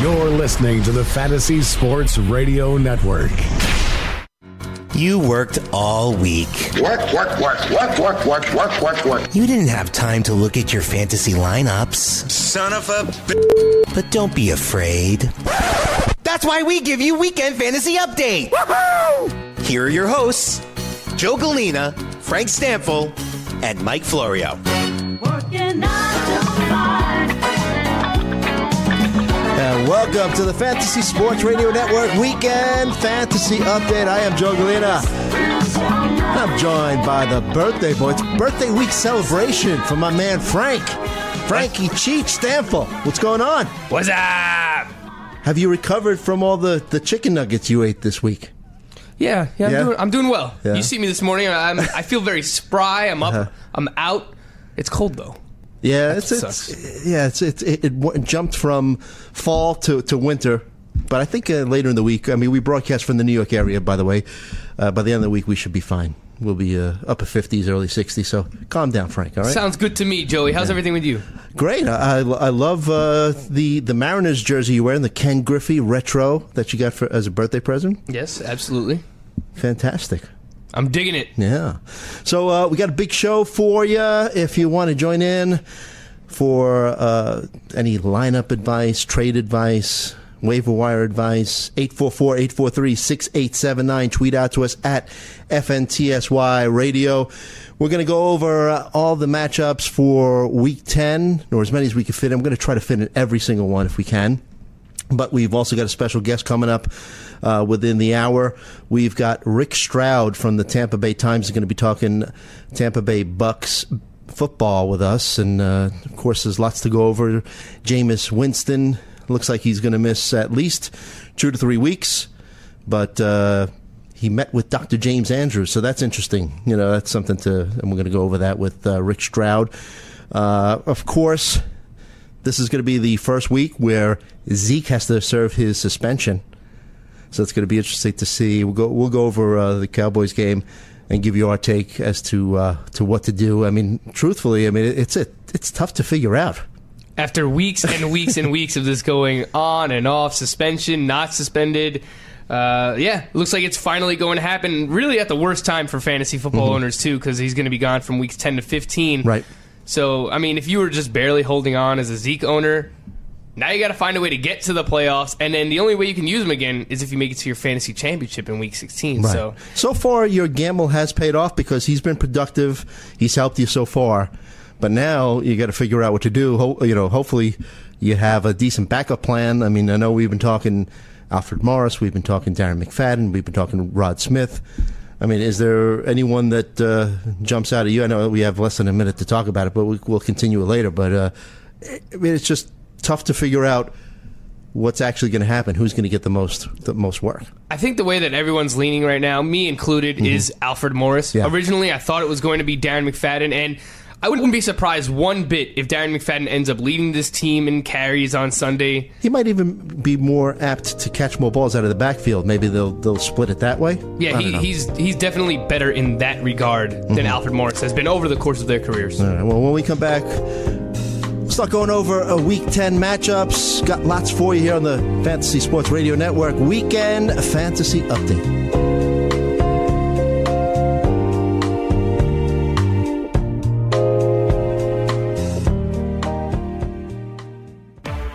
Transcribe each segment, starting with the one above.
You're listening to the Fantasy Sports Radio Network. You worked all week. Work, work, work, work, work, work, work, work, work. You didn't have time to look at your fantasy lineups. Son of a b- But don't be afraid. That's why we give you Weekend Fantasy Update. Here are your hosts Joe Galena, Frank Stampfl, and Mike Florio. Working nine welcome to the Fantasy Sports Radio Network Weekend Fantasy Update. I am Joe Galena. I'm joined by the birthday boy. It's birthday week celebration for my man Frank. Frankie Cheech Stampfl. What's going on? What's up? Have you recovered from all the, the chicken nuggets you ate this week? Yeah, yeah, I'm, Yeah? Doing, I'm doing well. Yeah. You see me this morning. I'm, I feel very spry. I'm up. Uh-huh. I'm out. It's cold though. Yeah, it's, it's yeah, it's, it's it, it jumped from fall to, to winter, but I think uh, later in the week. I mean, we broadcast from the New York area, by the way. Uh, by the end of the week, we should be fine. We'll be uh, upper fifties, early sixties. So calm down, Frank. All right. Sounds good to me, Joey. How's everything with you? Great. I, I, I love uh, the the Mariners jersey you're wearing, the Ken Griffey retro that you got for as a birthday present. Yes, absolutely. Fantastic. I'm digging it. Yeah. So uh, we got a big show for you. If you want to join in for uh, any lineup advice, trade advice, waiver wire advice, 844-843-6879. Tweet out to us at FNTSY Radio. We're going to go over uh, all the matchups for Week 10, or as many as we can fit. We're going to try to fit in every single one if we can. But we've also got a special guest coming up uh, within the hour. We've got Rick Stroud from the Tampa Bay Times is going to be talking Tampa Bay Bucks football with us, and uh, of course, there's lots to go over. Jameis Winston looks like he's going to miss at least two to three weeks, but. Uh, he met with Dr. James Andrews, so that's interesting. You know, that's something to, and we're going to go over that with uh, Rick Stroud. Uh, of course, this is going to be the first week where Zeke has to serve his suspension. So it's going to be interesting to see. We'll go we'll go over uh, the Cowboys game and give you our take as to uh, to what to do. I mean, truthfully, I mean it's it, it's tough to figure out. After weeks and weeks and weeks of this going on and off, suspension, not suspended. Uh, yeah, looks like it's finally going to happen. Really, at the worst time for fantasy football owners too, because he's going to be gone from weeks ten to fifteen. Right. So, I mean, if you were just barely holding on as a Zeke owner, now you got to find a way to get to the playoffs, and then the only way you can use him again is if you make it to your fantasy championship in week 16. Right. So, so far, your gamble has paid off because he's been productive. He's helped you so far, but now you got to figure out what to do. Ho- you know, hopefully, you have a decent backup plan. I mean, I know we've been talking Alfred Morris, we've been talking Darren McFadden, we've been talking Rod Smith. I mean, is there anyone that uh, jumps out at you? I know we have less than a minute to talk about it, but we, we'll continue it later. But uh, I mean, it's just tough to figure out what's actually going to happen. Who's going to get the most the most work? I think the way that everyone's leaning right now, me included, is Alfred Morris. Mm-hmm. Yeah. Originally, I thought it was going to be Darren McFadden, and I wouldn't be surprised one bit if Darren McFadden ends up leading this team in carries on Sunday. He might even be more apt to catch more balls out of the backfield. Maybe they'll they'll split it that way. Yeah, he, he's he's definitely better in that regard than mm-hmm. Alfred Morris has been over the course of their careers. All right, well, when we come back, we'll start going over a Week 10 matchups. Got lots for you here on the Fantasy Sports Radio Network Weekend Fantasy Update.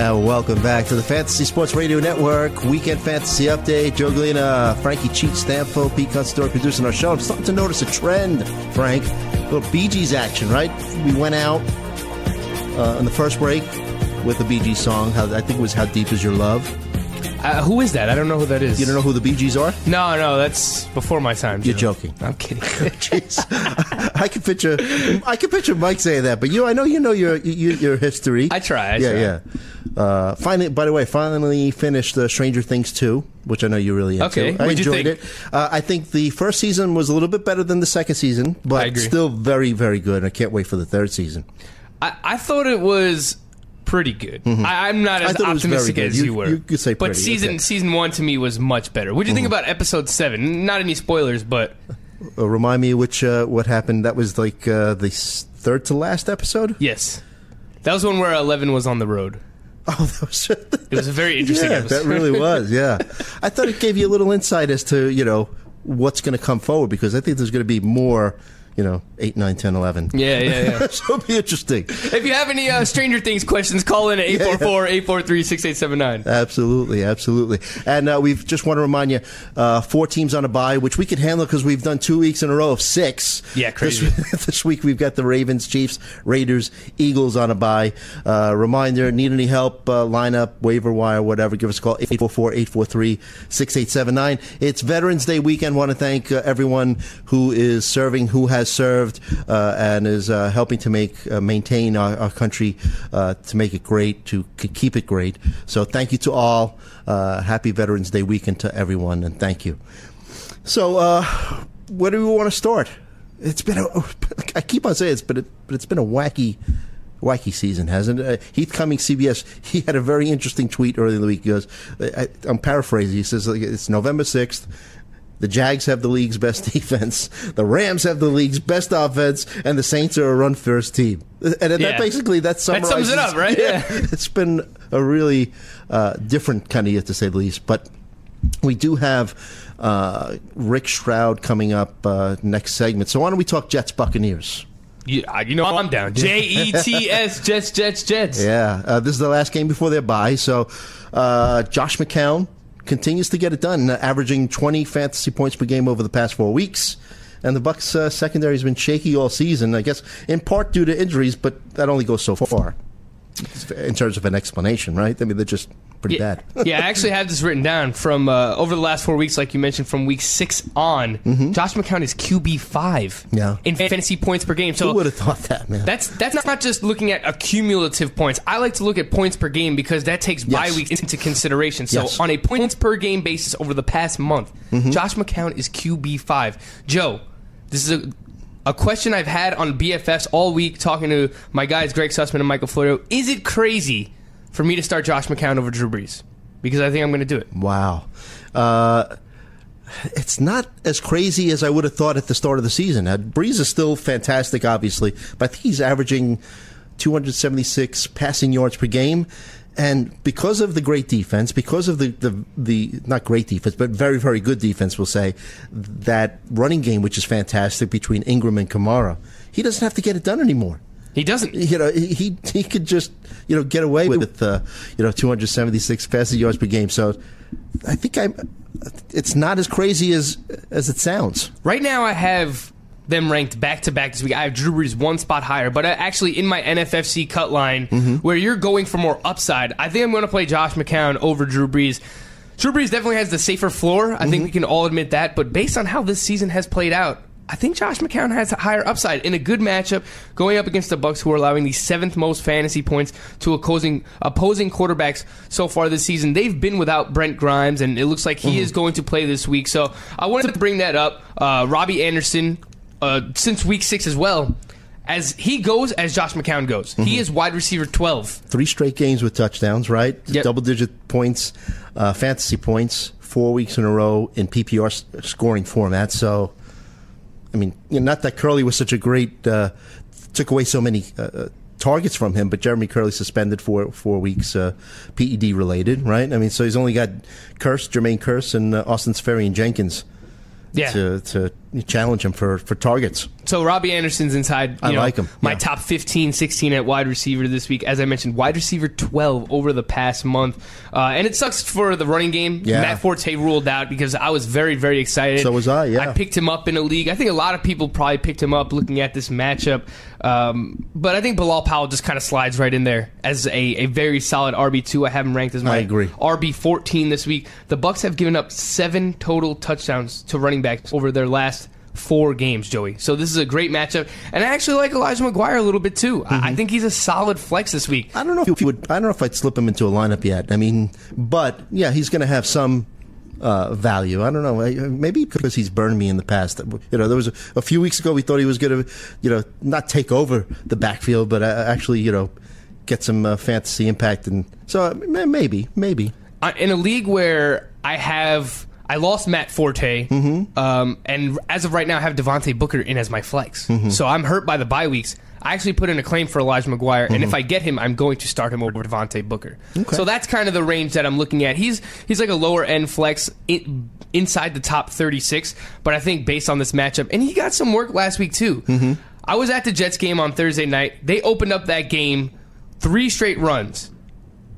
And welcome back to the Fantasy Sports Radio Network Weekend Fantasy Update. Joe Galena, Frankie Cheech Stampfl, Pete Custor producing our show. I'm starting to notice a trend, Frank. A little Bee Gees action, right? We went out uh, in the first break with the Bee Gees song. How, I think it was "How Deep Is Your Love." Uh, who is that? I don't know who that is. You don't know who the Bee Gees are? No, no, that's before my time. You're Joe. joking. I'm kidding. Jeez, I can picture, I can picture Mike saying that, but you, I know you know your your, your history. I try, I yeah, try. yeah. Uh, finally, by the way, finally finished uh, Stranger Things two, which I know you really into. Okay, I enjoyed it. Uh, I think the first season was a little bit better than the second season, but still very, very good. I can't wait for the third season. I, I thought it was pretty good. I, I'm not Mm-hmm. As thought it was very optimistic as You- you, were. you could say but season okay. Mm-hmm. season one to me was much better. What do you think about episode seven? Not any spoilers, but Uh, remind me which uh, what happened. That was like uh, the third to last episode. yes, that was one where Eleven was on the road. Oh, that was. It was a very interesting yeah, episode. that really was. Yeah, I thought it gave you a little insight as to you know what's going to come forward because I think there's going to be more. You know, 8, 9, 10, 11. Yeah, yeah, yeah. so it'll be interesting. if you have any uh, Stranger Things questions, call in at 844-843-6879. Absolutely, absolutely. And uh, we've just want to remind you, uh, four teams on a bye, which we can handle because we've done two weeks in a row of six. Yeah, crazy. This, this week we've got the Ravens, Chiefs, Raiders, Eagles on a bye. Uh, reminder, need any help, uh, line up, waiver wire, whatever, give us a call, 844-843-6879. It's Veterans Day weekend. want to thank uh, everyone who is serving, who has served, uh, and is uh, helping to make, uh, maintain our, our country, to make it great, to keep it great. So thank you to all. Happy Veterans Day weekend to everyone, and thank you. So, where do we want to start? It's been a, I keep on saying it's a, but it's been a wacky, wacky season, hasn't it? Uh, Heath Cummings, CBS, he had a very interesting tweet earlier in the week. He goes, I, I'm paraphrasing. He says it's November 6th. The Jags have the league's best defense. The Rams have the league's best offense, and the Saints are a run first team. And that Yeah. basically that That sums it up, right? Yeah, Yeah. it's been a really uh, different kind of year to say the least. But we do have uh, Rick Stroud coming up uh, next segment. So why don't we talk Jets Buccaneers? You, uh, you know I'm down. J E T S Jets Jets Jets. Yeah, uh, this is the last game before their bye. So uh, Josh McCown continues to get it done, uh, averaging 20 fantasy points per game over the past four weeks. And the Bucks uh, secondary has been shaky all season. I guess in part due to injuries, but that only goes so far in terms of an explanation, right? I mean, they're just pretty Yeah, bad. yeah, I actually have this written down from uh, over the last four weeks, like you mentioned, from week six on. Josh McCown is QB five Mm-hmm. Yeah. in fantasy points per game. Who So would have thought that, man? that's that's not just looking at accumulative points. I like to look at points per game because that takes bye Yes. weeks into consideration. So Yes. Mm-hmm. on a points per game basis over the past month, Josh McCown is QB five. Joe, this is a a question I've had on BFFs all week, talking to my guys Greg Sussman and Michael Florio. Is it crazy for me to start Josh McCown over Drew Brees? Because I think I'm going to do it. Wow. Uh, it's not as crazy as I would have thought at the start of the season. Uh, Brees is still fantastic, obviously, but I think he's averaging 276 passing yards per game. And because of the great defense, because of the, the, the not great defense, but very, very good defense, we'll say, that running game, which is fantastic between Ingram and Kamara, he doesn't have to get it done anymore He doesn't. you know, he he could just you know get away with uh, you know 276 passing yards per game. So I think I, it's not as crazy as as it sounds. Right now, I have them ranked back to back this week. I have Drew Brees one spot higher, but uh, actually in my NFFC cut line, where you're going for more upside, I think I'm going to play Josh McCown over Drew Brees. Drew Brees definitely has the safer floor. I think we can all admit that. But based on how this season has played out, I think Josh McCown has a higher upside in a good matchup going up against the Bucks, who are allowing the seventh most fantasy points to opposing opposing quarterbacks so far this season. They've been without Brent Grimes, and it looks like he is going to play this week. So I wanted to bring that up. Uh, Robbie Anderson, uh, since week six as well, as he goes as Josh McCown goes. He is wide receiver twelve. Three straight games with touchdowns, right? Yep. Double digit points, uh, fantasy points, four weeks in a row in PPR scoring format. So, I mean, you know, not that Kerley was such a great uh, took away so many. Uh, uh, Targets from him, but Jeremy Kerley suspended for four weeks, uh, PED related, right? I mean, so he's only got Kearse, Jermaine Kearse, and uh, Austin Seferian-Jenkins Yeah. to to challenge him for, for targets. So Robbie Anderson's inside. You I know, like him, My yeah. top 15, 16 at wide receiver this week. As I mentioned, wide receiver 12 over the past month. Uh, and it sucks for the running game. Yeah. Matt Forte ruled out because I was very, very excited. So was I, yeah. I picked him up in a league. I think a lot of people probably picked him up looking at this matchup. Um, but I think Bilal Powell just kind of slides right in there as a, a very solid RB2. I have him ranked as my I agree. RB14 this week. The Bucks have given up seven total touchdowns to running backs over their last four games, Joey. So this is a great matchup, and I actually like Elijah McGuire a little bit too. I, I think he's a solid flex this week. I don't know if he would. I don't know if I'd slip him into a lineup yet. I mean, but yeah, he's going to have some uh, value. I don't know. Maybe because he's burned me in the past. You know, there was a, a few weeks ago we thought he was going to, you know, not take over the backfield, but uh, actually, you know, get some uh, fantasy impact. And so uh, maybe, maybe. In a league where I have I lost Matt Forte, mm-hmm. um, and as of right now, I have Devontae Booker in as my flex. Mm-hmm. So I'm hurt by the bye weeks. I actually put in a claim for Elijah McGuire, and if mm-hmm. I get him, I'm going to start him over Devontae Booker. So that's kind of the range that I'm looking at. He's he's like a lower end flex in, inside the top 36, but I think based on this matchup, and he got some work last week too. I was at the Jets game on Thursday night. They opened up that game three straight runs.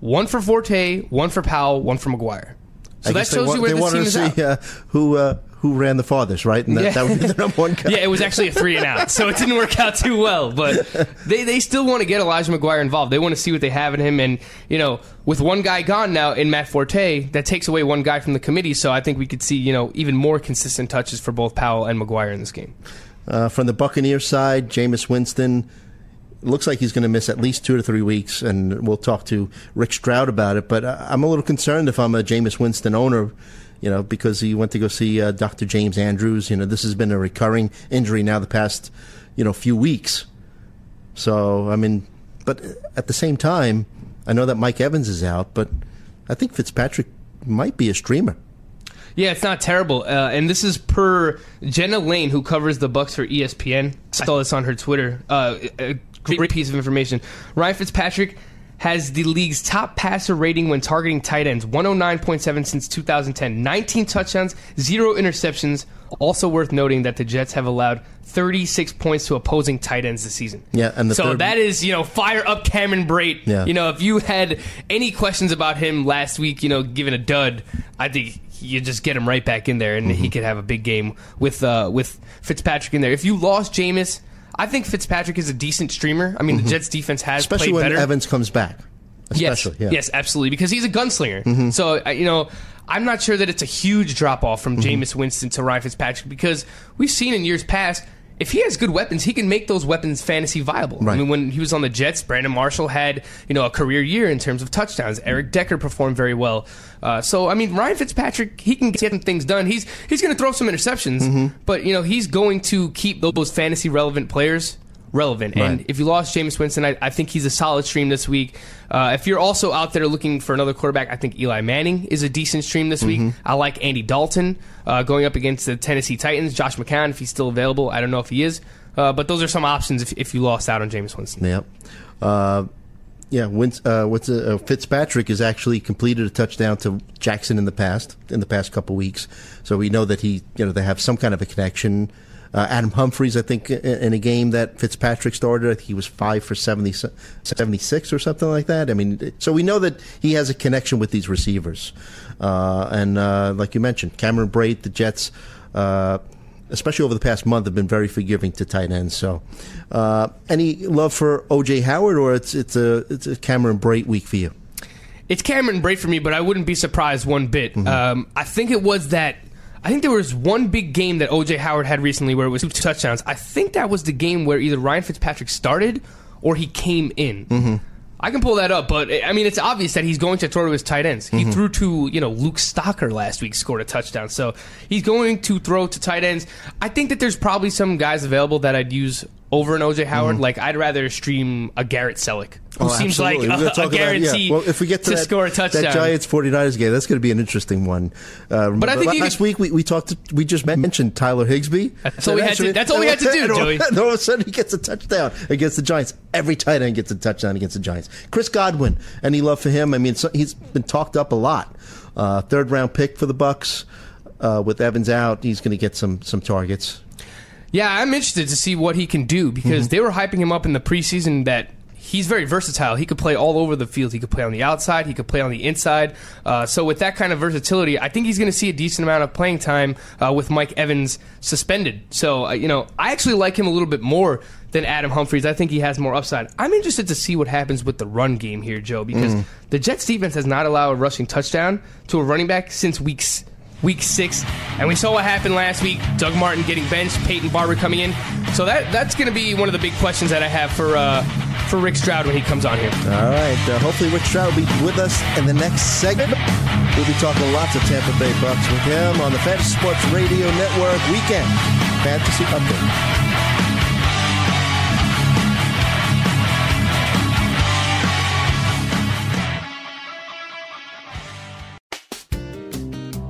One for Forte, one for Powell, one for McGuire. So I that shows wa- you where they this wanted team to is see uh, who uh, who ran the farthest, right? And that, Yeah. that would be the number one guy. Yeah, it was actually a three and out, so it didn't work out too well. But they, they still want to get Elijah McGuire involved. They want to see what they have in him, and you know, with one guy gone now in Matt Forte, that takes away one guy from the committee. So I think we could see you know even more consistent touches for both Powell and McGuire in this game. Uh, from the Buccaneers side, Jameis Winston looks like he's going to miss at least two to three weeks, and we'll talk to Rick Stroud about it. But uh, I'm a little concerned if I'm a Jameis Winston owner, you know, because he went to go see uh, Dr. James Andrews. You know, this has been a recurring injury now the past, you know, few weeks. So I mean, but at the same time, I know that Mike Evans is out, but I think Fitzpatrick might be a streamer. Yeah, it's not terrible. Uh, and this is per Jenna Laine, who covers the Bucks for ESPN. I saw this on her Twitter. Uh, a great piece of information. Ryan Fitzpatrick has the league's top passer rating when targeting tight ends 109.7 since 2010 19 touchdowns zero interceptions also worth noting that the jets have allowed 36 points to opposing tight ends this season Yeah, and the so third- that is you know fire up cameron Brate. Yeah. you know if you had any questions about him last week you know given a dud i think you just get him right back in there and Mm-hmm. he could have a big game with uh, with fitzpatrick in there if you lost Jameis, I think Fitzpatrick is a decent streamer. I mean, the Jets defense has Mm-hmm. especially played when better. Evans comes back. Especially, yes, yeah. yes, absolutely, because he's a gunslinger. Mm-hmm. So you know, I'm not sure that it's a huge drop off from Mm-hmm. Jameis Winston to Ryan Fitzpatrick because we've seen in years past. If he has good weapons, he can make those weapons fantasy viable. I mean, when he was on the Jets, Brandon Marshall had you know a career year in terms of touchdowns. Eric Decker performed very well. Uh, so I mean, Ryan Fitzpatrick, he can get some things done. He's he's going to throw some interceptions, Mm-hmm. but you know he's going to keep those fantasy relevant players relevant. And if you lost Jameis Winston, I, I think he's a solid stream this week. Uh, if you're also out there looking for another quarterback, I think Eli Manning is a decent stream this week. I like Andy Dalton uh, going up against the Tennessee Titans. Josh McCown, if he's still available, I don't know if he is. Uh, but those are some options if, if you lost out on Jameis Winston. Yep. Uh, yeah, Win- uh, what's uh, Fitzpatrick has actually completed a touchdown to Jackson in the past in the past couple weeks, so we know that he, you know, they have some kind of a connection. Uh, Adam Humphries, I think, in a game that Fitzpatrick started, I think he was five for 70, 76 or something like that. I mean, so we know that he has a connection with these receivers, uh, and uh, like you mentioned, Cameron Brate, the Jets. Uh, especially over the past month, have been very forgiving to tight ends. So, uh, any love for OJ Howard, or it's it's a it's a Cameron Brate week for you? It's Cameron Brate for me, but I wouldn't be surprised one bit. Mm-hmm. Um, I think it was that. I think there was one big game that OJ Howard had recently where it was two touchdowns. I think that was the game where either Ryan Fitzpatrick started or he came in. Mm-hmm. I can pull that up, but I mean, it's obvious that he's going to throw to his tight ends. Mm-hmm. He threw to you know Luke Stocker last week, scored a touchdown, so he's going to throw to tight ends. I think that there's probably some guys available that I'd use over an OJ Howard. Like I'd rather stream a Garrett Celek, Oh, seems absolutely. like a, a about- yeah. guarantee Well, if we get to, that, score a touchdown. that Giants 49ers game, that's going to be an interesting one. Uh, But I think last could- week we, we talked, we just mentioned Tyler Higbee. That's all we had to- that's all we had to do, and all, Joey. and all of a sudden, he gets a touchdown against the Giants. Every tight end gets a touchdown against the Giants. Chris Godwin, any love for him? I mean, so, he's been talked up a lot. Uh, third round pick for the Bucks. uh, with Evans out, he's going to get some some targets. Yeah, I'm interested to see what he can do because they were hyping him up in the preseason that he's very versatile. He could play all over the field. He could play on the outside. He could play on the inside. Uh, so with that kind of versatility, I think he's going to see a decent amount of playing time uh, with Mike Evans suspended. So uh, you know, I actually like him a little bit more than Adam Humphries. I think he has more upside. I'm interested to see what happens with the run game here, Joe, because the Jets defense has not allowed a rushing touchdown to a running back since weeks week six, and we saw what happened last week. Doug Martin getting benched, Peyton Barber coming in. So that that's going to be one of the big questions that I have for uh, for Rick Stroud when he comes on here. All right. Uh, hopefully, Rick Stroud will be with us in the next segment. We'll be talking lots of Tampa Bay Bucks with him on the Fantasy Sports Radio Network weekend fantasy update.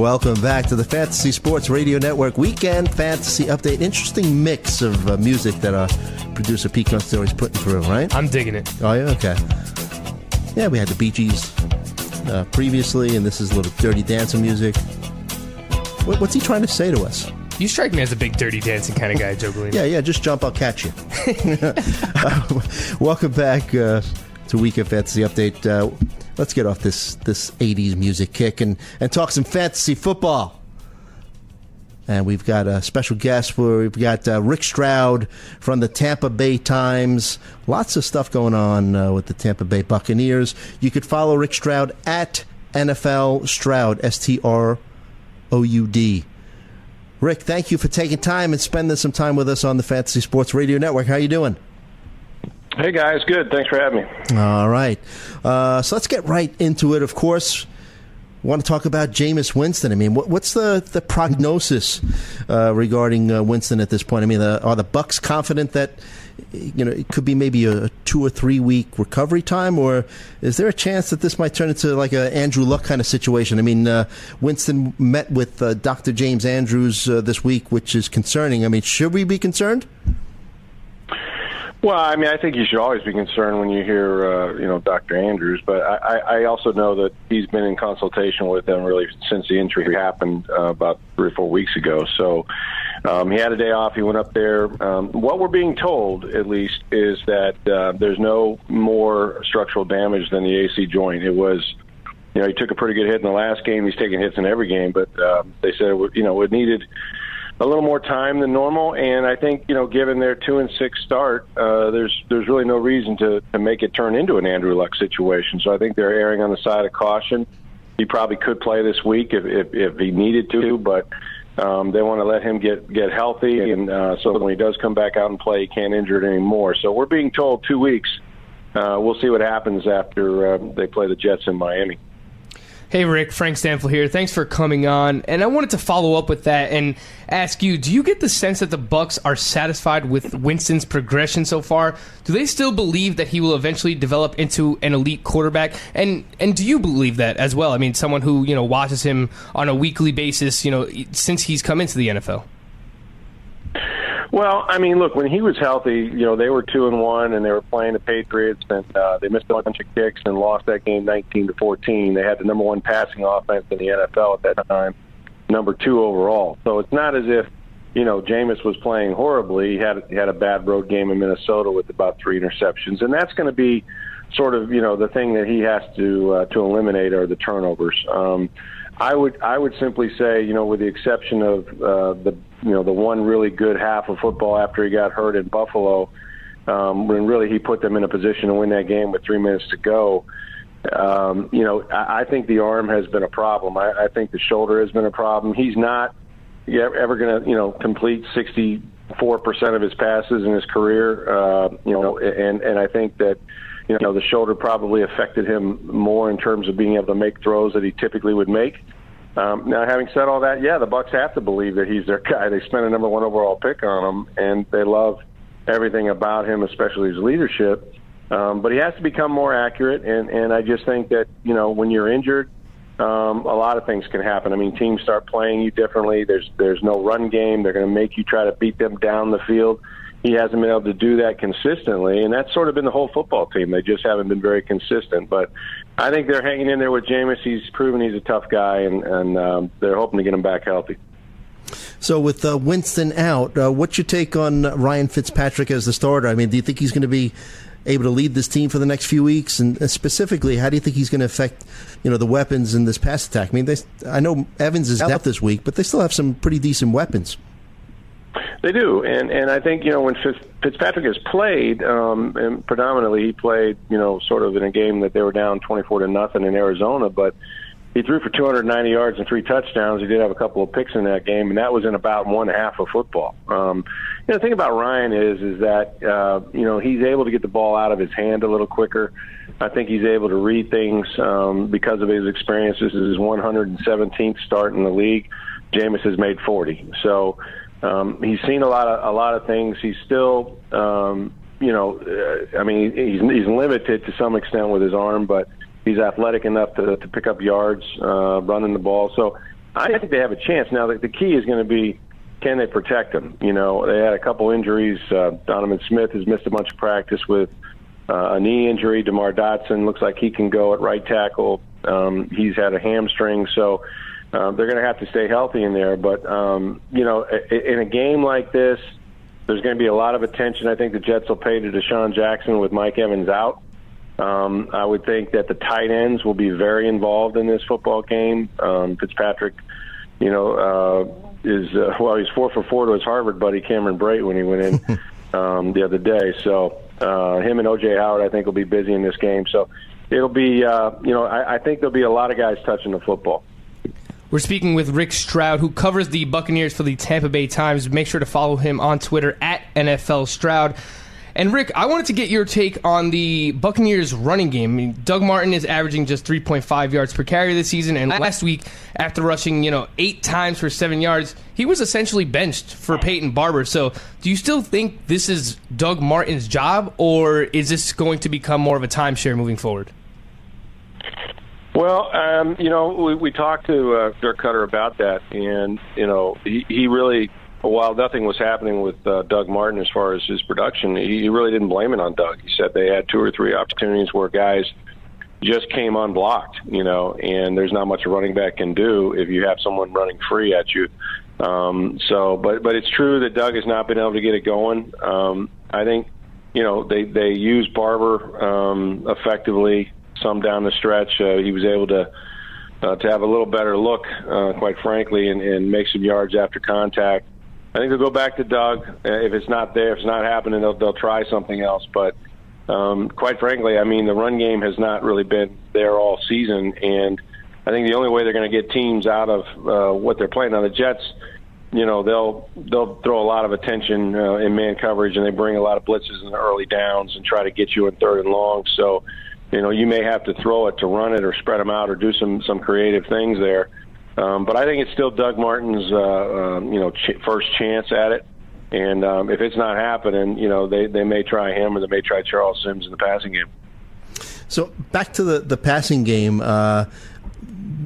Welcome back to the Fantasy Sports Radio Network Weekend Fantasy Update. Interesting mix of uh, music that our producer Pete Constantino is putting through, right? I'm digging it. Oh, yeah, okay. Yeah, we had the Bee Gees uh, previously, and this is a little dirty dancing music. What, what's he trying to say to us? You strike me as a big dirty dancing kind of guy, Joe Galena. Yeah, yeah, just jump, I'll catch you. Uh, welcome back uh, to Week of Fantasy Update. Uh, let's get off this this 80s music kick and, and talk some fantasy football. And we've got a special guest where we've got uh, Rick Stroud from the Tampa Bay Times. Lots of stuff going on uh, with the Tampa Bay Buccaneers. You could follow Rick Stroud at NFL Stroud, S T R O U D. Rick, thank you for taking time and spending some time with us on the Fantasy Sports Radio Network. How are you doing? Hey guys, good. Thanks for having me. All right. Uh, so let's get right into it. Of course, want to talk about Jameis Winston. I mean, what, what's the the prognosis uh, regarding uh, Winston at this point? I mean, uh, are the Bucks confident that you know it could be maybe a two or three week recovery time, or is there a chance that this might turn into like a Andrew Luck kind of situation? I mean, uh, Winston met with uh, Dr. James Andrews uh, this week, which is concerning. I mean, should we be concerned? Well, I mean, I think you should always be concerned when you hear, uh, you know, Dr. Andrews. But I, I also know that he's been in consultation with them really since the injury happened uh, about three or four weeks ago. So um, he had a day off. He went up there. Um, what we're being told, at least, is that uh, there's no more structural damage than the AC joint. It was, you know, he took a pretty good hit in the last game. He's taking hits in every game, but um, they said, you know, it needed a little more time than normal. And I think you know, given their two and six start, uh, there's there's really no reason to to make it turn into an Andrew Luck situation. So I think they're erring on the side of caution. He probably could play this week if if, if he needed to, but. Um, they want to let him get get healthy, and uh, so when he does come back out and play, he can't injure it anymore. So we're being told two weeks. Uh, we'll see what happens after uh, they play the Jets in Miami. Hey Rick, Frank Stampfl here. Thanks for coming on. And I wanted to follow up with that and ask you, do you get the sense that the Bucks are satisfied with Winston's progression so far? Do they still believe that he will eventually develop into an elite quarterback? And and do you believe that as well? I mean, someone who, you know, watches him on a weekly basis, you know, since he's come into the NFL. Well, I mean, look, when he was healthy, you know, they were two and one, and they were playing the Patriots, and uh, they missed a bunch of kicks and lost that game nineteen to fourteen. They had the number one passing offense in the NFL at that time, number two overall. So it's not as if you know Jameis was playing horribly. He had he had a bad road game in Minnesota with about three interceptions, and that's going to be sort of you know the thing that he has to uh, to eliminate are the turnovers. Um, I would I would simply say you know with the exception of uh, the you know the one really good half of football after he got hurt in Buffalo, um, when really he put them in a position to win that game with three minutes to go. Um, you know I, I think the arm has been a problem. I, I think the shoulder has been a problem. He's not ever going to you know complete sixty four percent of his passes in his career. Uh, you know, and and I think that you know the shoulder probably affected him more in terms of being able to make throws that he typically would make. Um, now, having said all that, yeah, the Bucks have to believe that he's their guy. They spent a number one overall pick on him, and they love everything about him, especially his leadership. Um, but he has to become more accurate, and and I just think that you know when you're injured, um, a lot of things can happen. I mean, teams start playing you differently. There's there's no run game. They're going to make you try to beat them down the field. He hasn't been able to do that consistently, and that's sort of been the whole football team. They just haven't been very consistent. But I think they're hanging in there with Jameis. He's proven he's a tough guy, and and um, they're hoping to get him back healthy. So with uh, Winston out, uh, what's your take on Ryan Fitzpatrick as the starter? I mean, do you think he's going to be able to lead this team for the next few weeks? And uh, specifically, how do you think he's going to affect, you know, the weapons in this pass attack? I mean, they, I know Evans is out this week, but they still have some pretty decent weapons. They do, and and I think you know when Fitzpatrick has played, um, and predominantly he played, you know, sort of in a game that they were down twenty four to nothing in Arizona, but he threw for 290 yards and three touchdowns. He did have a couple of picks in that game, and that was in about one half of football. Um, you know, the thing about Ryan is is that uh, you know he's able to get the ball out of his hand a little quicker. I think he's able to read things um, because of his experience. This is his 117th start in the league. Jameis has made 40, so um, he's seen a lot of a lot of things. He's still, um, you know, uh, I mean, he's he's limited to some extent with his arm, but he's athletic enough to to pick up yards uh, running the ball. So I think they have a chance. Now the, the key is going to be can they protect him? You know, they had a couple injuries. Uh, Donovan Smith has missed a bunch of practice with uh, a knee injury. Demar Dotson looks like he can go at right tackle. Um, he's had a hamstring, so uh, they're going to have to stay healthy in there. But um, you know, in a game like this, there's going to be a lot of attention. I think the Jets will pay to DeSean Jackson with Mike Evans out. Um, I would think that the tight ends will be very involved in this football game. Um, Fitzpatrick, you know, uh, is uh, well, he's four for four to his Harvard buddy Cameron Brate when he went in um, the other day. So uh, him and OJ Howard, I think, will be busy in this game. So it'll be, uh, you know, I, I think there'll be a lot of guys touching the football. We're speaking with Rick Stroud, who covers the Buccaneers for the Tampa Bay Times. Make sure to follow him on Twitter at NFL Stroud. And Rick, I wanted to get your take on the Buccaneers running game. I mean, Doug Martin is averaging just 3.5 yards per carry this season, and last week, after rushing, you know, eight times for seven yards, he was essentially benched for Peyton Barber. So, do you still think this is Doug Martin's job, or is this going to become more of a timeshare moving forward? Well, um, you know, we, we talked to uh, Dirk Koetter about that, and you know, he, he really, while nothing was happening with uh, Doug Martin as far as his production, he, he really didn't blame it on Doug. He said they had two or three opportunities where guys just came unblocked, you know, and there's not much a running back can do if you have someone running free at you. Um, so, but but it's true that Doug has not been able to get it going. Um, I think, you know, they they use Barber um, effectively some down the stretch. Uh, he was able to uh, to have a little better look, uh, quite frankly, and, and make some yards after contact. I think they'll go back to Doug. Uh, if it's not there, if it's not happening, they'll, they'll try something else. But um, quite frankly, I mean, the run game has not really been there all season, and I think the only way they're going to get teams out of uh, what they're playing on the Jets, you know, they'll they'll throw a lot of attention uh, in man coverage, and they bring a lot of blitzes in the early downs and try to get you in third and long. So you know, you may have to throw it to run it or spread them out or do some some creative things there. Um, but I think it's still Doug Martin's, uh, um, you know, ch- first chance at it. And um, if it's not happening, you know, they, they may try him or they may try Charles Sims in the passing game. So back to the, the passing game. Uh,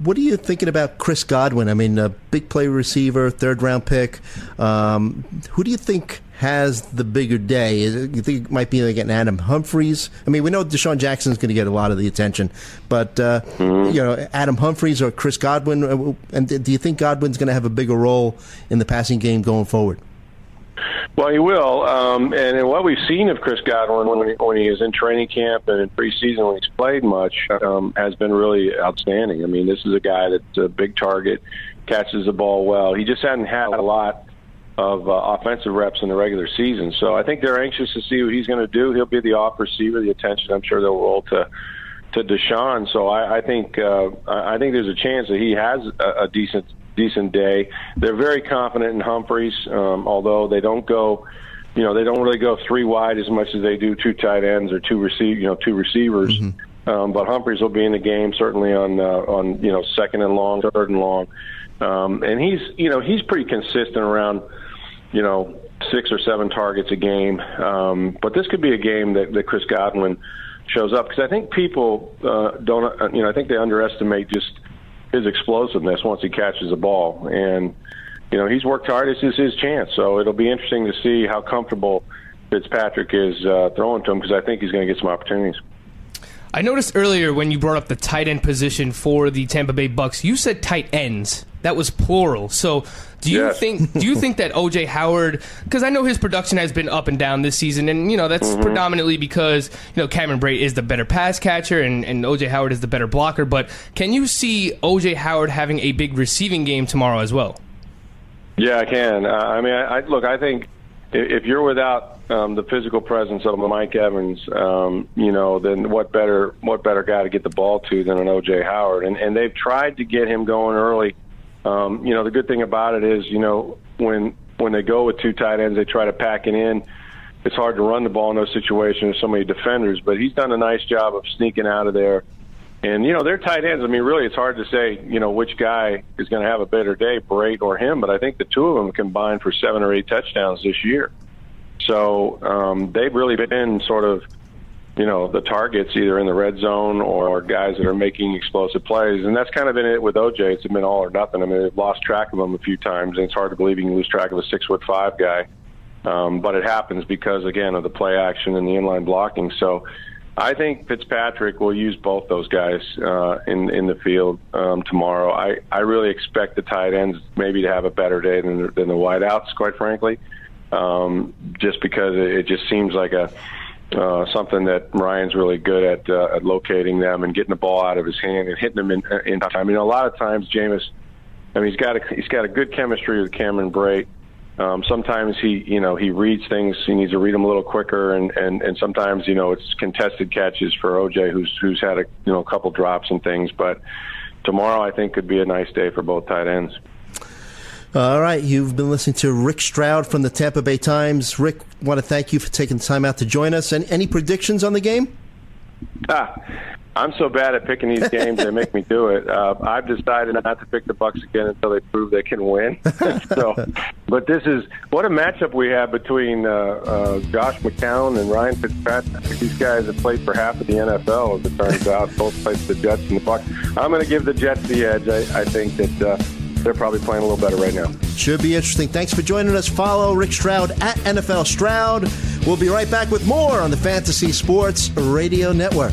what are you thinking about Chris Godwin? I mean, a big play receiver, third round pick. Um, who do you think has the bigger day? You think it might be like an Adam Humphries? I mean, we know DeSean Jackson's going to get a lot of the attention, but uh, mm-hmm. you know, Adam Humphries or Chris Godwin. Uh, and do you think Godwin's going to have a bigger role in the passing game going forward? Well, he will. Um, and what we've seen of Chris Godwin when, he, when he is in training camp and in preseason when he's played much um, has been really outstanding. I mean, this is a guy that's a big target, catches the ball well. He just hadn't had a lot of uh, offensive reps in the regular season. So I think they're anxious to see what he's going to do. He'll be the off receiver. The attention I'm sure they'll roll to to DeSean. So I, I think uh, I think there's a chance that he has a, a decent decent day. They're very confident in Humphreys, um, although they don't go, you know, they don't really go three wide as much as they do two tight ends or two receive, you know, two receivers. Um, but Humphreys will be in the game certainly on uh, on you know second and long, third and long, um, and he's you know he's pretty consistent around you know six or seven targets a game. Um, but this could be a game that, that Chris Godwin shows up because I think people uh, don't uh, you know I think they underestimate just his explosiveness once he catches the ball and you know he's worked hard. This is his chance, so it'll be interesting to see how comfortable Fitzpatrick is uh, throwing to him because I think he's going to get some opportunities. I noticed earlier when you brought up the tight end position for the Tampa Bay Bucks, you said tight ends. That was plural. So, do you Yes. think do you think that OJ Howard? Because I know his production has been up and down this season, and you know that's Mm-hmm. predominantly because you know Cameron Brate is the better pass catcher and, and OJ Howard is the better blocker. But can you see OJ Howard having a big receiving game tomorrow as well? Yeah, I can. Uh, I mean, I, I look. I think if you're without um, the physical presence of Mike Evans, um, you know, then what better what better guy to get the ball to than an OJ Howard? And and they've tried to get him going early. Um, you know, the good thing about it is, you know, when when they go with two tight ends, they try to pack it in. It's hard to run the ball in those situations with so many defenders, but he's done a nice job of sneaking out of there. And you know, they're tight ends. I mean, really, it's hard to say, you know, which guy is going to have a better day, Brate or him. But I think the two of them combined for seven or eight touchdowns this year. So um, they've really been sort of, you know, the targets either in the red zone or guys that are making explosive plays. And that's kind of been it with OJ. It's been all or nothing. I mean, they've lost track of him a few times, and it's hard to believe you can lose track of a six foot five guy. Um, but it happens because again of the play action and the inline blocking. So I think Fitzpatrick will use both those guys uh, in in the field um, tomorrow. I, I really expect the tight ends maybe to have a better day than than the wideouts, quite frankly, um, just because it, it just seems like a uh, something that Ryan's really good at uh, at locating them and getting the ball out of his hand and hitting them in in time. I mean, a lot of times, Jameis, I mean, he's got a he's got a good chemistry with Cameron Brate. Um, sometimes he, you know, he reads things. He needs to read them a little quicker, and, and, and sometimes, you know, it's contested catches for OJ, who's who's had a you know a couple drops and things. But tomorrow, I think, could be a nice day for both tight ends. All right, you've been listening to Rick Stroud from the Tampa Bay Times. Rick, want to thank you for taking the time out to join us. And any predictions on the game? Ah, I'm so bad at picking these games; they make me do it. Uh, I've decided not to pick the Bucks again until they prove they can win. so, but this is what a matchup we have between uh, uh, Josh McCown and Ryan Fitzpatrick. These guys have played for half of the NFL, as it turns out. Both played for the Jets and the Bucks. I'm going to give the Jets the edge. I, I think that uh, they're probably playing a little better right now. Should be interesting. Thanks for joining us. Follow Rick Stroud at NFL Stroud. We'll be right back with more on the Fantasy Sports Radio Network.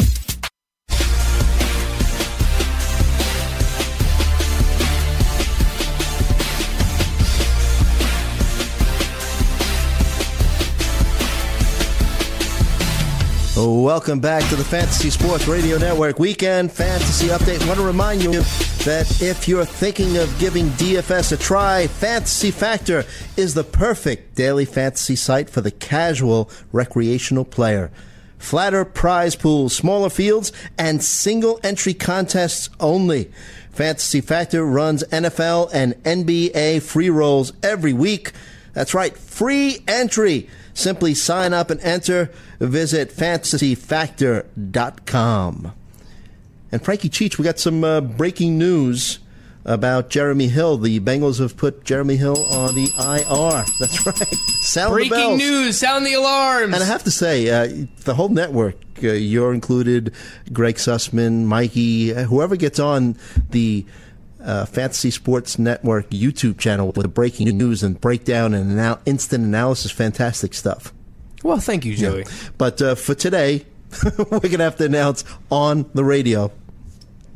Welcome back to the Fantasy Sports Radio Network Weekend Fantasy Update. I want to remind you that if you're thinking of giving DFS a try, Fantasy Factor is the perfect daily fantasy site for the casual recreational player. Flatter prize pools, smaller fields, and single entry contests only. Fantasy Factor runs NFL and NBA free rolls every week. That's right, free entry. Simply sign up and enter. Visit fantasyfactor.com. And Frankie Cheech, we got some uh, breaking news about Jeremy Hill. The Bengals have put Jeremy Hill on the IR. That's right. Sound the Breaking news! Sound the alarms! And I have to say, uh, the whole network, uh, you're included, Greg Sussman, Mikey, uh, whoever gets on the uh, Fantasy Sports Network YouTube channel with the breaking news and breakdown and anal- instant analysis, fantastic stuff. well, thank you, Joey. But uh, for today, we're going to have to announce on the radio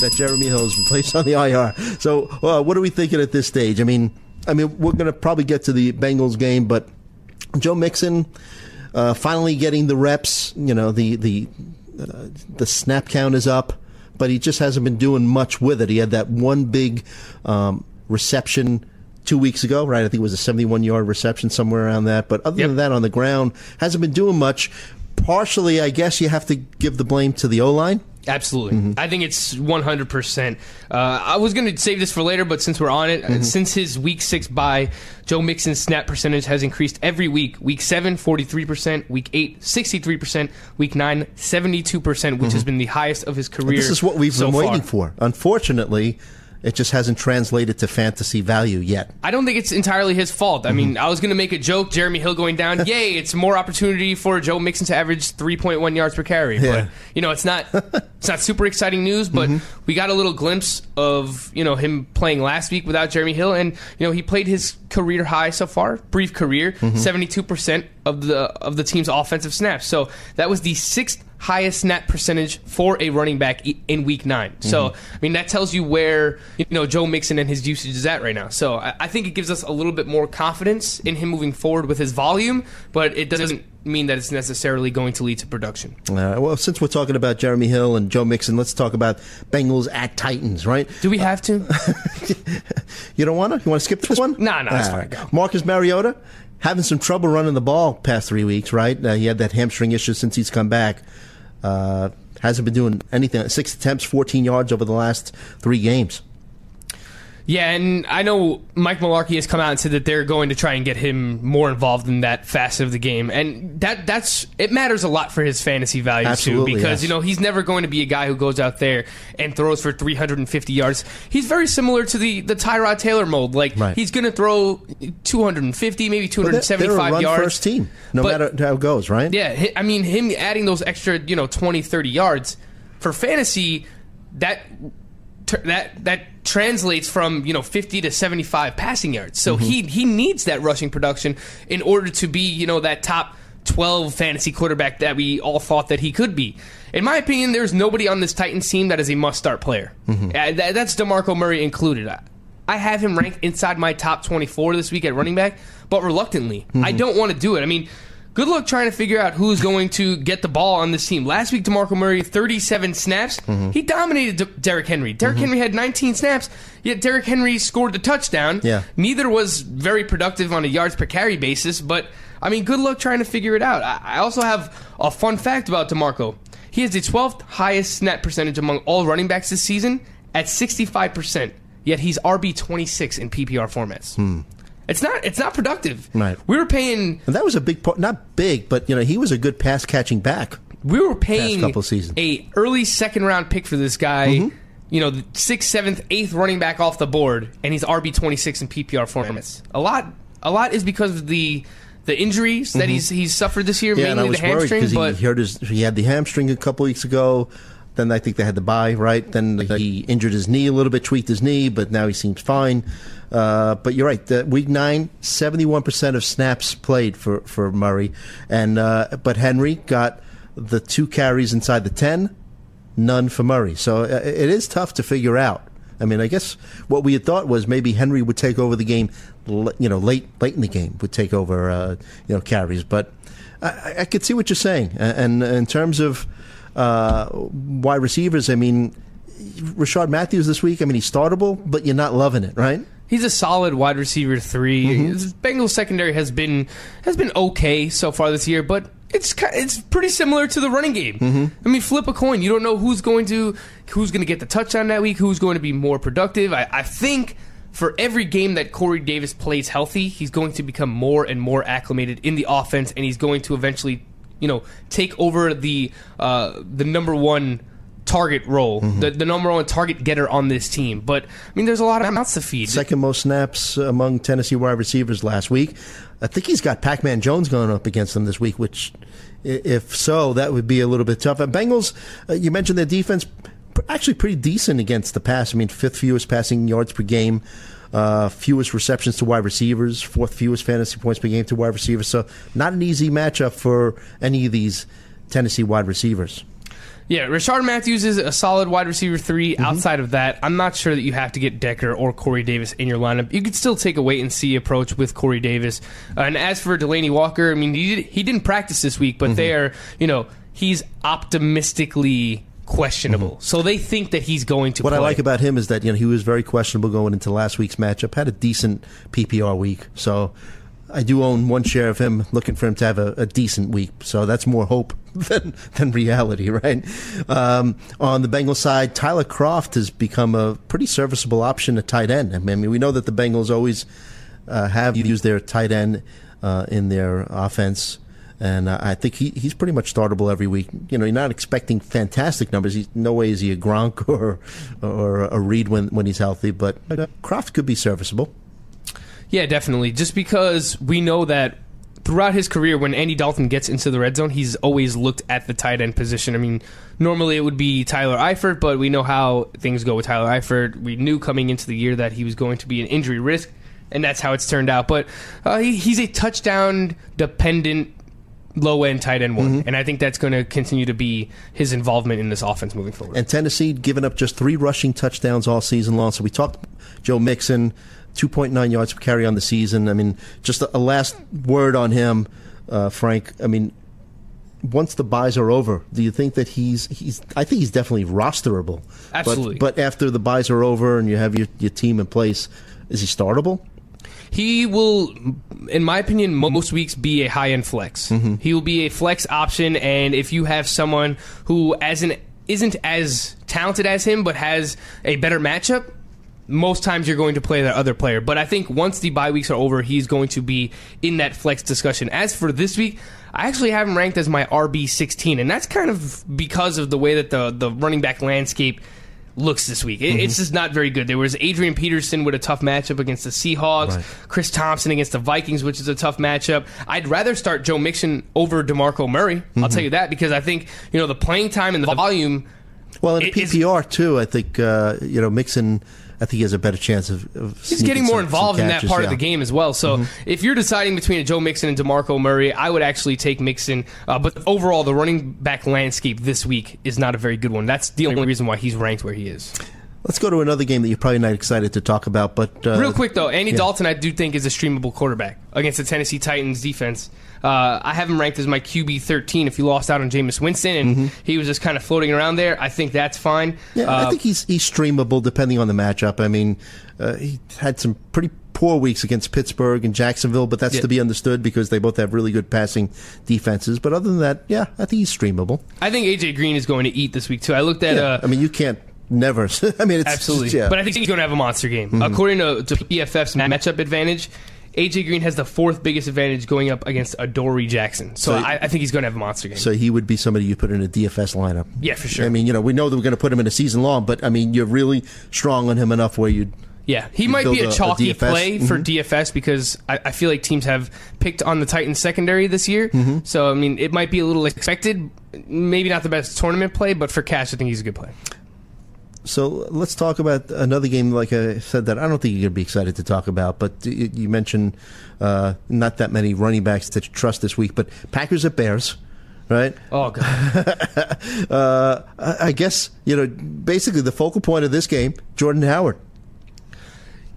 that Jeremy Hill has been placed on the IR. So, uh, what are we thinking at this stage? I mean, I mean, we're going to probably get to the Bengals game, but Joe Mixon uh, finally getting the reps. You know, the the uh, the snap count is up, but he just hasn't been doing much with it. He had that one big um, reception. Two weeks ago, right? I think it was a 71 yard reception, somewhere around that. But other than that, on the ground, hasn't been doing much. Partially, I guess you have to give the blame to the O line. Absolutely. I think it's 100%. Uh, I was going to save this for later, but since we're on it, uh, since his week six bye, Joe Mixon's snap percentage has increased every week. Week seven, 43%. Week eight, 63%. Week nine, 72%, which has been the highest of his career. This is what we've so been waiting far. for. Unfortunately, it just hasn't translated to fantasy value yet. I don't think it's entirely his fault. I Mm-hmm. mean, I was going to make a joke, Jeremy Hill going down. Yay, it's more opportunity for Joe Mixon to average 3.1 yards per carry. Yeah. But, you know, it's not it's not super exciting news, but Mm-hmm. we got a little glimpse of, you know, him playing last week without Jeremy Hill and, you know, he played his career high so far, brief career, Mm-hmm. 72% of the of the team's offensive snaps. So, that was the sixth highest snap percentage for a running back in week 9. So, Mm-hmm. I mean, that tells you where, you know, Joe Mixon and his usage is at right now. So, I, I think it gives us a little bit more confidence in him moving forward with his volume, but it doesn't mean that it's necessarily going to lead to production. Uh, well, since we're talking about Jeremy Hill and Joe Mixon, let's talk about Bengals at Titans, right? Do we have to? You don't want to? You want to skip this one? No, nah, that's fine. Marcus Mariota having some trouble running the ball past three weeks, right? Uh, he had that hamstring issue since he's come back. Uh, hasn't been doing anything. Six attempts, 14 yards over the last three games. Yeah, and I know Mike Mularkey has come out and said that they're going to try and get him more involved in that facet of the game, and that that's it matters a lot for his fantasy value Absolutely, too, because yes. you know he's never going to be a guy who goes out there and throws for 350 yards. He's very similar to the the Tyrod Taylor mold. Like Right. he's going to throw 250, maybe Well, they're, 275 they're a run yards. first team, no But- matter how it goes, right? Yeah, I mean him adding those extra, you know, 20, 30 yards for fantasy that that that translates from, you know, 50 to 75 passing yards. So mm-hmm. he he needs that rushing production in order to be, you know, that top 12 fantasy quarterback that we all thought that he could be. In my opinion, there's nobody on this Titans team that is a must-start player. Mm-hmm. Uh, that- that's DeMarco Murray included. I- I have him ranked inside my top 24 this week at running back, but reluctantly. Mm-hmm. I don't want to do it. I mean, good luck trying to figure out who's going to get the ball on this team. Last week, DeMarco Murray, 37 snaps. Mm-hmm. He dominated De- Derrick Henry. Derrick mm-hmm. Henry had 19 snaps, yet Derrick Henry scored the touchdown. Yeah. Neither was very productive on a yards per carry basis, but I mean, good luck trying to figure it out. I, I also have a fun fact about DeMarco. He has the 12th highest snap percentage among all running backs this season at 65%, yet he's RB 26 in PPR formats. Hmm. It's not it's not productive. Right. We were paying And that was a big part, not big, but you know he was a good pass catching back. we were paying couple seasons. a early second round pick for this guy. Mm-hmm. You know, the sixth, seventh, eighth running back off the board, and he's RB twenty six in PPR formats. A lot, a lot is because of the the injuries that he's he's suffered this year, Mm-hmm. Yeah, and I mainly was the worried hamstring. because But he hurt his. He had the hamstring a couple weeks ago. Then I think they had the bye, right? Then he injured his knee a little bit, tweaked his knee, but now he seems fine. Uh, but you're right. The week nine, 71% of snaps played for, for Murray. and uh, But Henry got the two carries inside the 10, none for Murray. So uh, it is tough to figure out. I mean, I guess what we had thought was maybe Henry would take over the game, you know, late late in the game would take over, uh, you know, carries. But I- I, could see what you're saying. A- And in terms of uh, wide receivers, I mean, Rishard Matthews this week. I mean, he's startable, but you're not loving it, right? He's a solid wide receiver 3 Mm-hmm. Bengals secondary has been has been okay so far this year, but it's it's pretty similar to the running game. Mm-hmm. I mean, flip a coin. You don't know who's going to who's going to get the touchdown that week. Who's going to be more productive? I, I think for every game that Corey Davis plays healthy, he's going to become more and more acclimated in the offense, and he's going to eventually, you know, take over the uh, the number one target role, Mm-hmm. the, the number one target getter on this team. But I mean, there's a lot of mouths to feed. Second most snaps among Tennessee wide receivers last week. I think he's got Pac-Man Jones going up against him this week, which, if so, that would be a little bit tough. And Bengals, uh, you mentioned their defense, actually pretty decent against the pass. I mean, fifth fewest passing yards per game, uh, fewest receptions to wide receivers, fourth fewest fantasy points per game to wide receivers. So not an easy matchup for any of these Tennessee wide receivers. Yeah, Rishard Matthews is a solid wide receiver 3 Mm-hmm. Outside of that, I'm not sure that you have to get Decker or Corey Davis in your lineup. You could still take a wait and see approach with Corey Davis. Uh, and as for Delanie Walker, I mean, he, did, he didn't practice this week, Mm-hmm. but they are, you know, he's optimistically questionable. So they think that he's going to Mm-hmm. What I like about him is that you know he was very questionable going into last week's matchup. Had a decent PPR week, so I do own one share of him. Looking for him to have a, a decent week, so that's more hope than than reality, right? Um, on the Bengals side, Tyler Kroft has become a pretty serviceable option at tight end. I mean, we know that the Bengals always uh, have used their tight end uh, in their offense. And uh, I think he, he's pretty much startable every week. You know, you're not expecting fantastic numbers. He's, no way is he a Gronk or or a Reed when, when he's healthy, but uh, Kroft could be serviceable. Yeah, definitely. Just because we know that throughout his career, when Andy Dalton gets into the red zone, he's always looked at the tight end position. I mean, normally it would be Tyler Eifert, but we know how things go with Tyler Eifert. We knew coming into the year that he was going to be an injury risk, and that's how it's turned out. But uh, he, he's a touchdown dependent low end tight end one, and I think that's going to continue to be his involvement in this offense moving forward. And Tennessee giving up just three rushing touchdowns all season long. So we talked Joe Mixon, 2.9 yards per carry on the season. I mean, just a, last word on him, uh, Frank. I mean, once the byes are over, do you think that he's he's? I think he's definitely rosterable. But- Absolutely. But, after the byes are over and you have your, your team in place, is he startable? He will, in my opinion, most weeks be a high end flex. Mm-hmm. He will be a flex option, and if you have someone who as an, isn't as talented as him but has a better matchup, most times you're going to play that other player. But I think once the bye weeks are over, he's going to be in that flex discussion. As for this week, I actually have him ranked as my RB 16, and that's kind of because of the way that the the running back landscape looks this week. It, It's just not very good. There was Adrian Peterson with a tough matchup against the Seahawks, Right. Chris Thompson against the Vikings, which is a tough matchup. I'd rather start Joe Mixon over DeMarco Murray. I'll tell you that because I think you know the playing time and the volume. Well, in PPR too, I think uh, you know Mixon. I think he has a better chance of. of He's getting more some- some involved in that part of yeah. Mm-hmm. the game as well. So if you're deciding between a Joe Mixon and DeMarco Murray, I would actually take Mixon. Uh, but overall, the running back landscape this week is not a very good one. That's the only reason why he's ranked where he is. Let's go to another game that you're probably not excited to talk about, but uh, Real quick though, Andy yeah. Dalton, I do think is a streamable quarterback against the Tennessee Titans defense. Uh, I have him ranked as my QB 13. If you lost out on Jameis Winston and he was just kind of floating around there, I think that's fine. Mm-hmm. Yeah, Uh, I think he's he's streamable depending on the matchup. I mean, uh, he had some pretty poor weeks against Pittsburgh and Jacksonville, but that's Yeah. to be understood because they both have really good passing defenses. But other than that, yeah, I think he's streamable. I think AJ Green is going to eat this week too. I looked at Yeah, uh, I mean, you can't never. I mean, it's Absolutely. yeah. But I think he's going to have a monster game. Mm-hmm. According to, to PFF's matchup advantage, AJ Green has the fourth biggest advantage going up against Adoree Jackson. So, So- I, I think he's going to have a monster game. so he would be somebody you put in a DFS lineup. Yeah, for sure. I mean, you know, we know that we're going to put him in a season long, but I mean, you're really strong on him enough where you'd. yeah, he might be a a- a chalky DFS? play for Mhm. DFS because I, I feel like teams have picked on the Titans secondary this year. Mm-hmm. So, I mean, it might be a little expected. Maybe not the best tournament play, but for cash, I think he's a good play. So let's talk about another game. Like I said, that I don't think you're going to be excited to talk about. But you mentioned uh, not that many running backs to trust this week. But Packers at Bears, right? Oh, God. Uh, I guess you know basically the focal point of this game, Jordan Howard.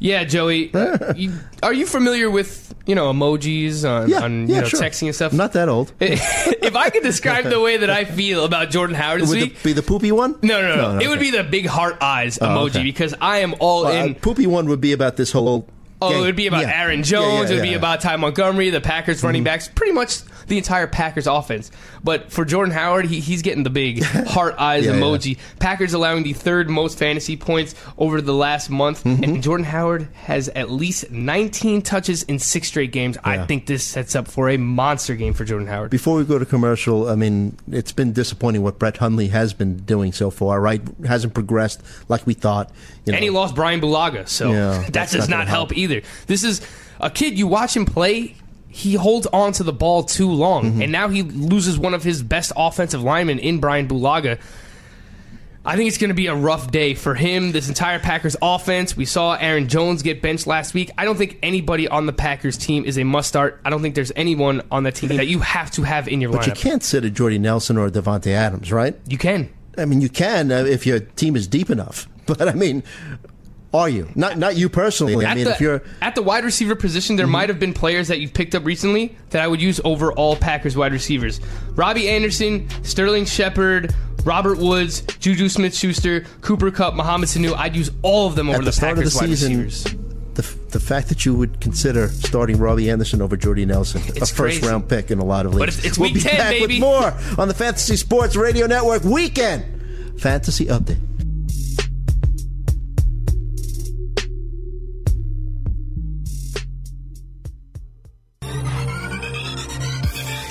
Yeah, Joey. you, are you familiar with, you know, emojis on, Yeah, on you yeah, know, sure. texting and stuff? I'm not that old. if I could describe the way that I feel about Jordan Howard this Would week, it be the poopy one? no, no, no, No, no, it would okay. be the big heart eyes Oh, emoji okay. because I am all Uh, in. poopy one would be about this whole. Oh, it would be about Yeah. Aaron Yeah, Jones. yeah, it would be yeah. Mm-hmm. about Ty Montgomery, the Packers running backs. Pretty much the entire Packers offense. But for Jordan Howard, he, he's getting the big heart eyes Yeah, yeah. emoji. Packers allowing the third most fantasy points over the last month, Mm-hmm. and Jordan Howard has at least 19 touches in six straight games. I think this sets up for a monster game for Jordan Howard. Before we go to commercial, I mean, it's been disappointing what Brett Hundley has been doing so far, right? Hasn't progressed like we thought. You know. and he lost Brian Bulaga, so Yeah, that does not not help help. either. This is a kid you watch him play. He holds on to the ball too long, Mm-hmm. and now he loses one of his best offensive linemen in Brian Bulaga. I think it's going to be a rough day for him. This entire Packers offense. We saw Aaron Jones get benched last week. I don't think anybody on the Packers team is a must start. I don't think there's anyone on that team that you have to have in your lineup. But you can't sit a Jordy Nelson or a Davante Adams, right? You can. I mean, you can uh, if your team is deep enough. But I mean, are you? Not not you personally. I At mean, the, if you're at the wide receiver position, there mm-hmm. might have been players that you've picked up recently that I would use over all Packers wide receivers. Robbie Anderson, Sterling Shepard, Robert Woods, Juju Smith Schuster, Cooper Kupp, Mohamed Sanu. I'd use all of them over at the, the start of the Packers wide season, receivers. the the fact that you would consider starting Robbie Anderson over Jordy Nelson, a first crazy. round pick in a lot of leagues. But it's- it's we'll be 10, back baby. with more on the Fantasy Sports Radio Network weekend fantasy update.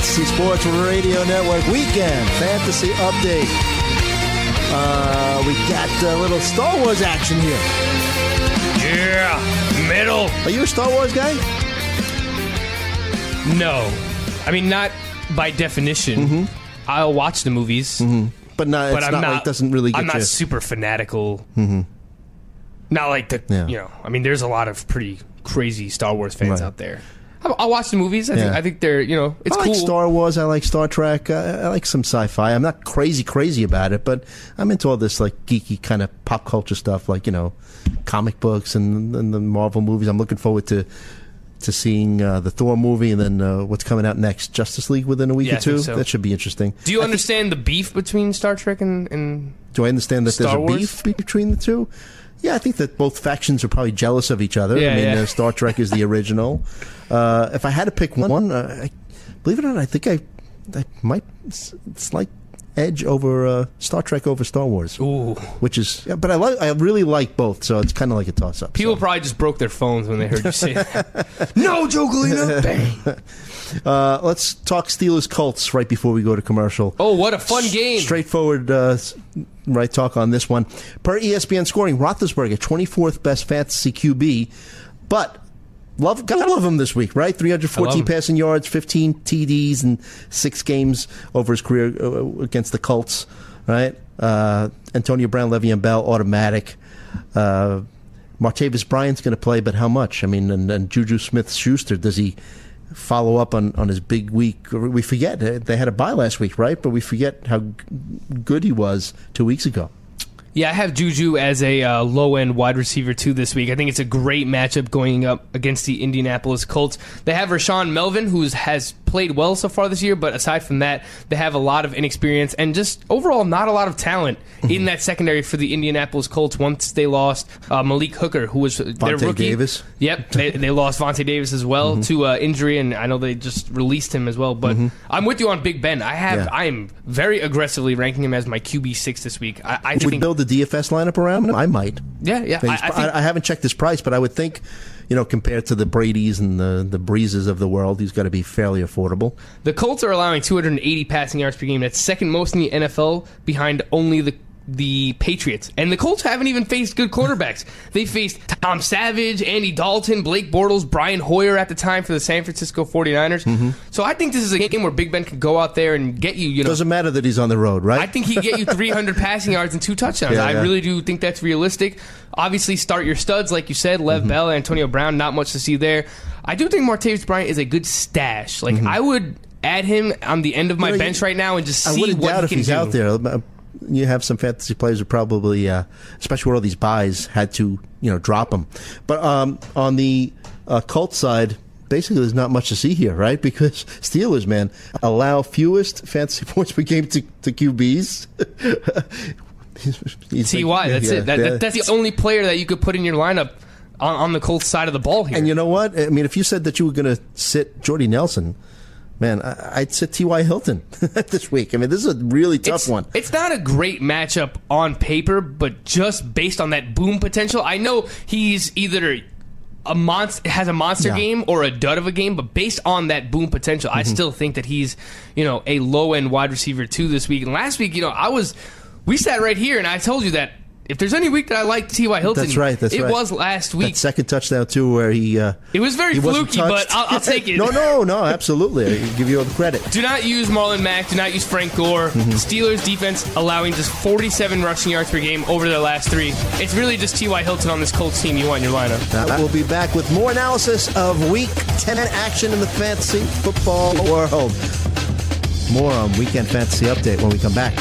Fantasy Sports Radio Network weekend fantasy update. Uh, we got a little Star Wars action here. Yeah, middle. Are you a Star Wars guy? No. I mean, not by definition. I'll watch the movies. But no, but it's I'm not, not. like, doesn't really get I'm not you. super fanatical. Mhm. Not like the. Yeah. You know, I mean, there's a lot of pretty crazy Star Wars fans Right. out there. I'll, watch the movies. I, think, Yeah. I think they're. You know, it's I like cool. Star Wars. I like Star Trek. Uh, I like some sci-fi. I'm not crazy crazy about it, but I'm into all this like geeky kind of pop culture stuff, like you know, comic books and, and the Marvel movies. I'm looking forward to to seeing uh, the Thor movie and then uh, what's coming out next, Justice League within a week Yeah, or I think two. so. That should be interesting. Do you understand the beef between Star Trek and, and Do I understand that Star there's a Wars? beef be- between the two? Yeah, I think that both factions are probably jealous of each other. Yeah, I mean, yeah. uh, Star Trek is the original. Uh, if I had to pick one, uh, I, believe it or not, I think I, I might slight edge over uh, Star Trek over Star Wars. Ooh. Which is, yeah, but I like, I really like both, so it's kind of like a toss up. people probably just broke their phones when they heard you say that? no, Joe Galena. Bang. Uh, let's talk Steelers Colts right before we go to commercial. Oh, what a fun game! Straightforward, uh, right talk on this one. Per ESPN scoring, Roethlisberger, 24th best fantasy QB, but love gotta love him this week, right? I 314 passing yards, 15 TDs, and six games over his career uh, against the Colts, right? Uh, Antonio Brown, Le'Veon Bell, automatic. Uh, Martavis Bryant's going to play, but how much? I mean, and, and Juju Smith Schuster, does he follow up on, on his big week? We forget uh, they had a bye last week, right? But we forget how good he was two weeks ago. Yeah, I have Juju as a uh, low end wide receiver too this week. I think it's a great matchup going up against the Indianapolis Colts. They have Rashaan Melvin, who has played well so far this year, but aside from that, they have a lot of inexperience and just overall not a lot of talent Mm-hmm. in that secondary for the Indianapolis Colts. Once they lost uh, Malik Hooker, who was their rookie. Davis. Yep, they, they lost Vontae Davis as well Mm-hmm. to uh, injury, and I know they just released him as well. But I'm with you on Big Ben. I have Yeah. I am very aggressively ranking him as my QB six this week. I, I Would build the DFS lineup around him? I might. Yeah, yeah. I, I think I, I haven't checked his price, but I would think, you know, compared to the Brady's and the the Breeses of the world, he's got to be fairly affordable. The Colts are allowing 280 passing yards per game. That's second most in the NFL, behind only the the Patriots. And the Colts haven't even faced good quarterbacks. They faced Tom Savage, Andy Dalton, Blake Bortles, Brian Hoyer at the time for the San Francisco 49ers. Mm-hmm. So I think this is a game where Big Ben can go out there and get you, you know. Doesn't matter that he's on the road, right? I think he can get you 300 passing yards and two touchdowns. Yeah, I yeah. really do think that's realistic. Obviously, start your studs, like you said, Mm-hmm. Lev Bell, Antonio Brown, not much to see there. I do think Martavis Bryant is a good stash. Like, I would add him on the end of my Mm-hmm. You know, bench right now and just I see wouldn't what doubt he if can he's do. out there. You have some fantasy players who probably, uh, especially with all these byes, had to you know drop them. But um, on the uh, Colts side, basically there's not much to see here, right? Because Steelers, man, allow fewest fantasy points per game to, to QBs. Ty, like- that's yeah, it. That, yeah. that- that's the only player that you could put in your lineup on, on the Colts side of the ball here. And you know what? I mean, if you said that you were going to sit Jordy Nelson, man, I, I'd sit T.Y. Hilton this week. I mean, this is a really tough it's, one. It's not a great matchup on paper, but just based on that boom potential, I know he's either a monster has a monster Yeah. game or a dud of a game, but based on that boom potential, I Mhm. still think that he's you know a low end wide receiver two this week. And last week, you know, I was we sat right here and I told you that. If there's any week that I like T.Y. Hilton, That's right. That's it right. was last week. That second touchdown too, where he uh, It was very fluky, but. I'll, I'll take it. no, no, no, absolutely. I give you all the credit. Do not use Marlon Mack. Do not use Frank Gore. Mm-hmm. Steelers defense allowing just 47 rushing yards per game over their last three. It's really just T.Y. Hilton on this Colts team you want in your lineup. Uh, we'll be back with more analysis of Week 10 action in the fantasy football world. More on Weekend Fantasy Update when we come back.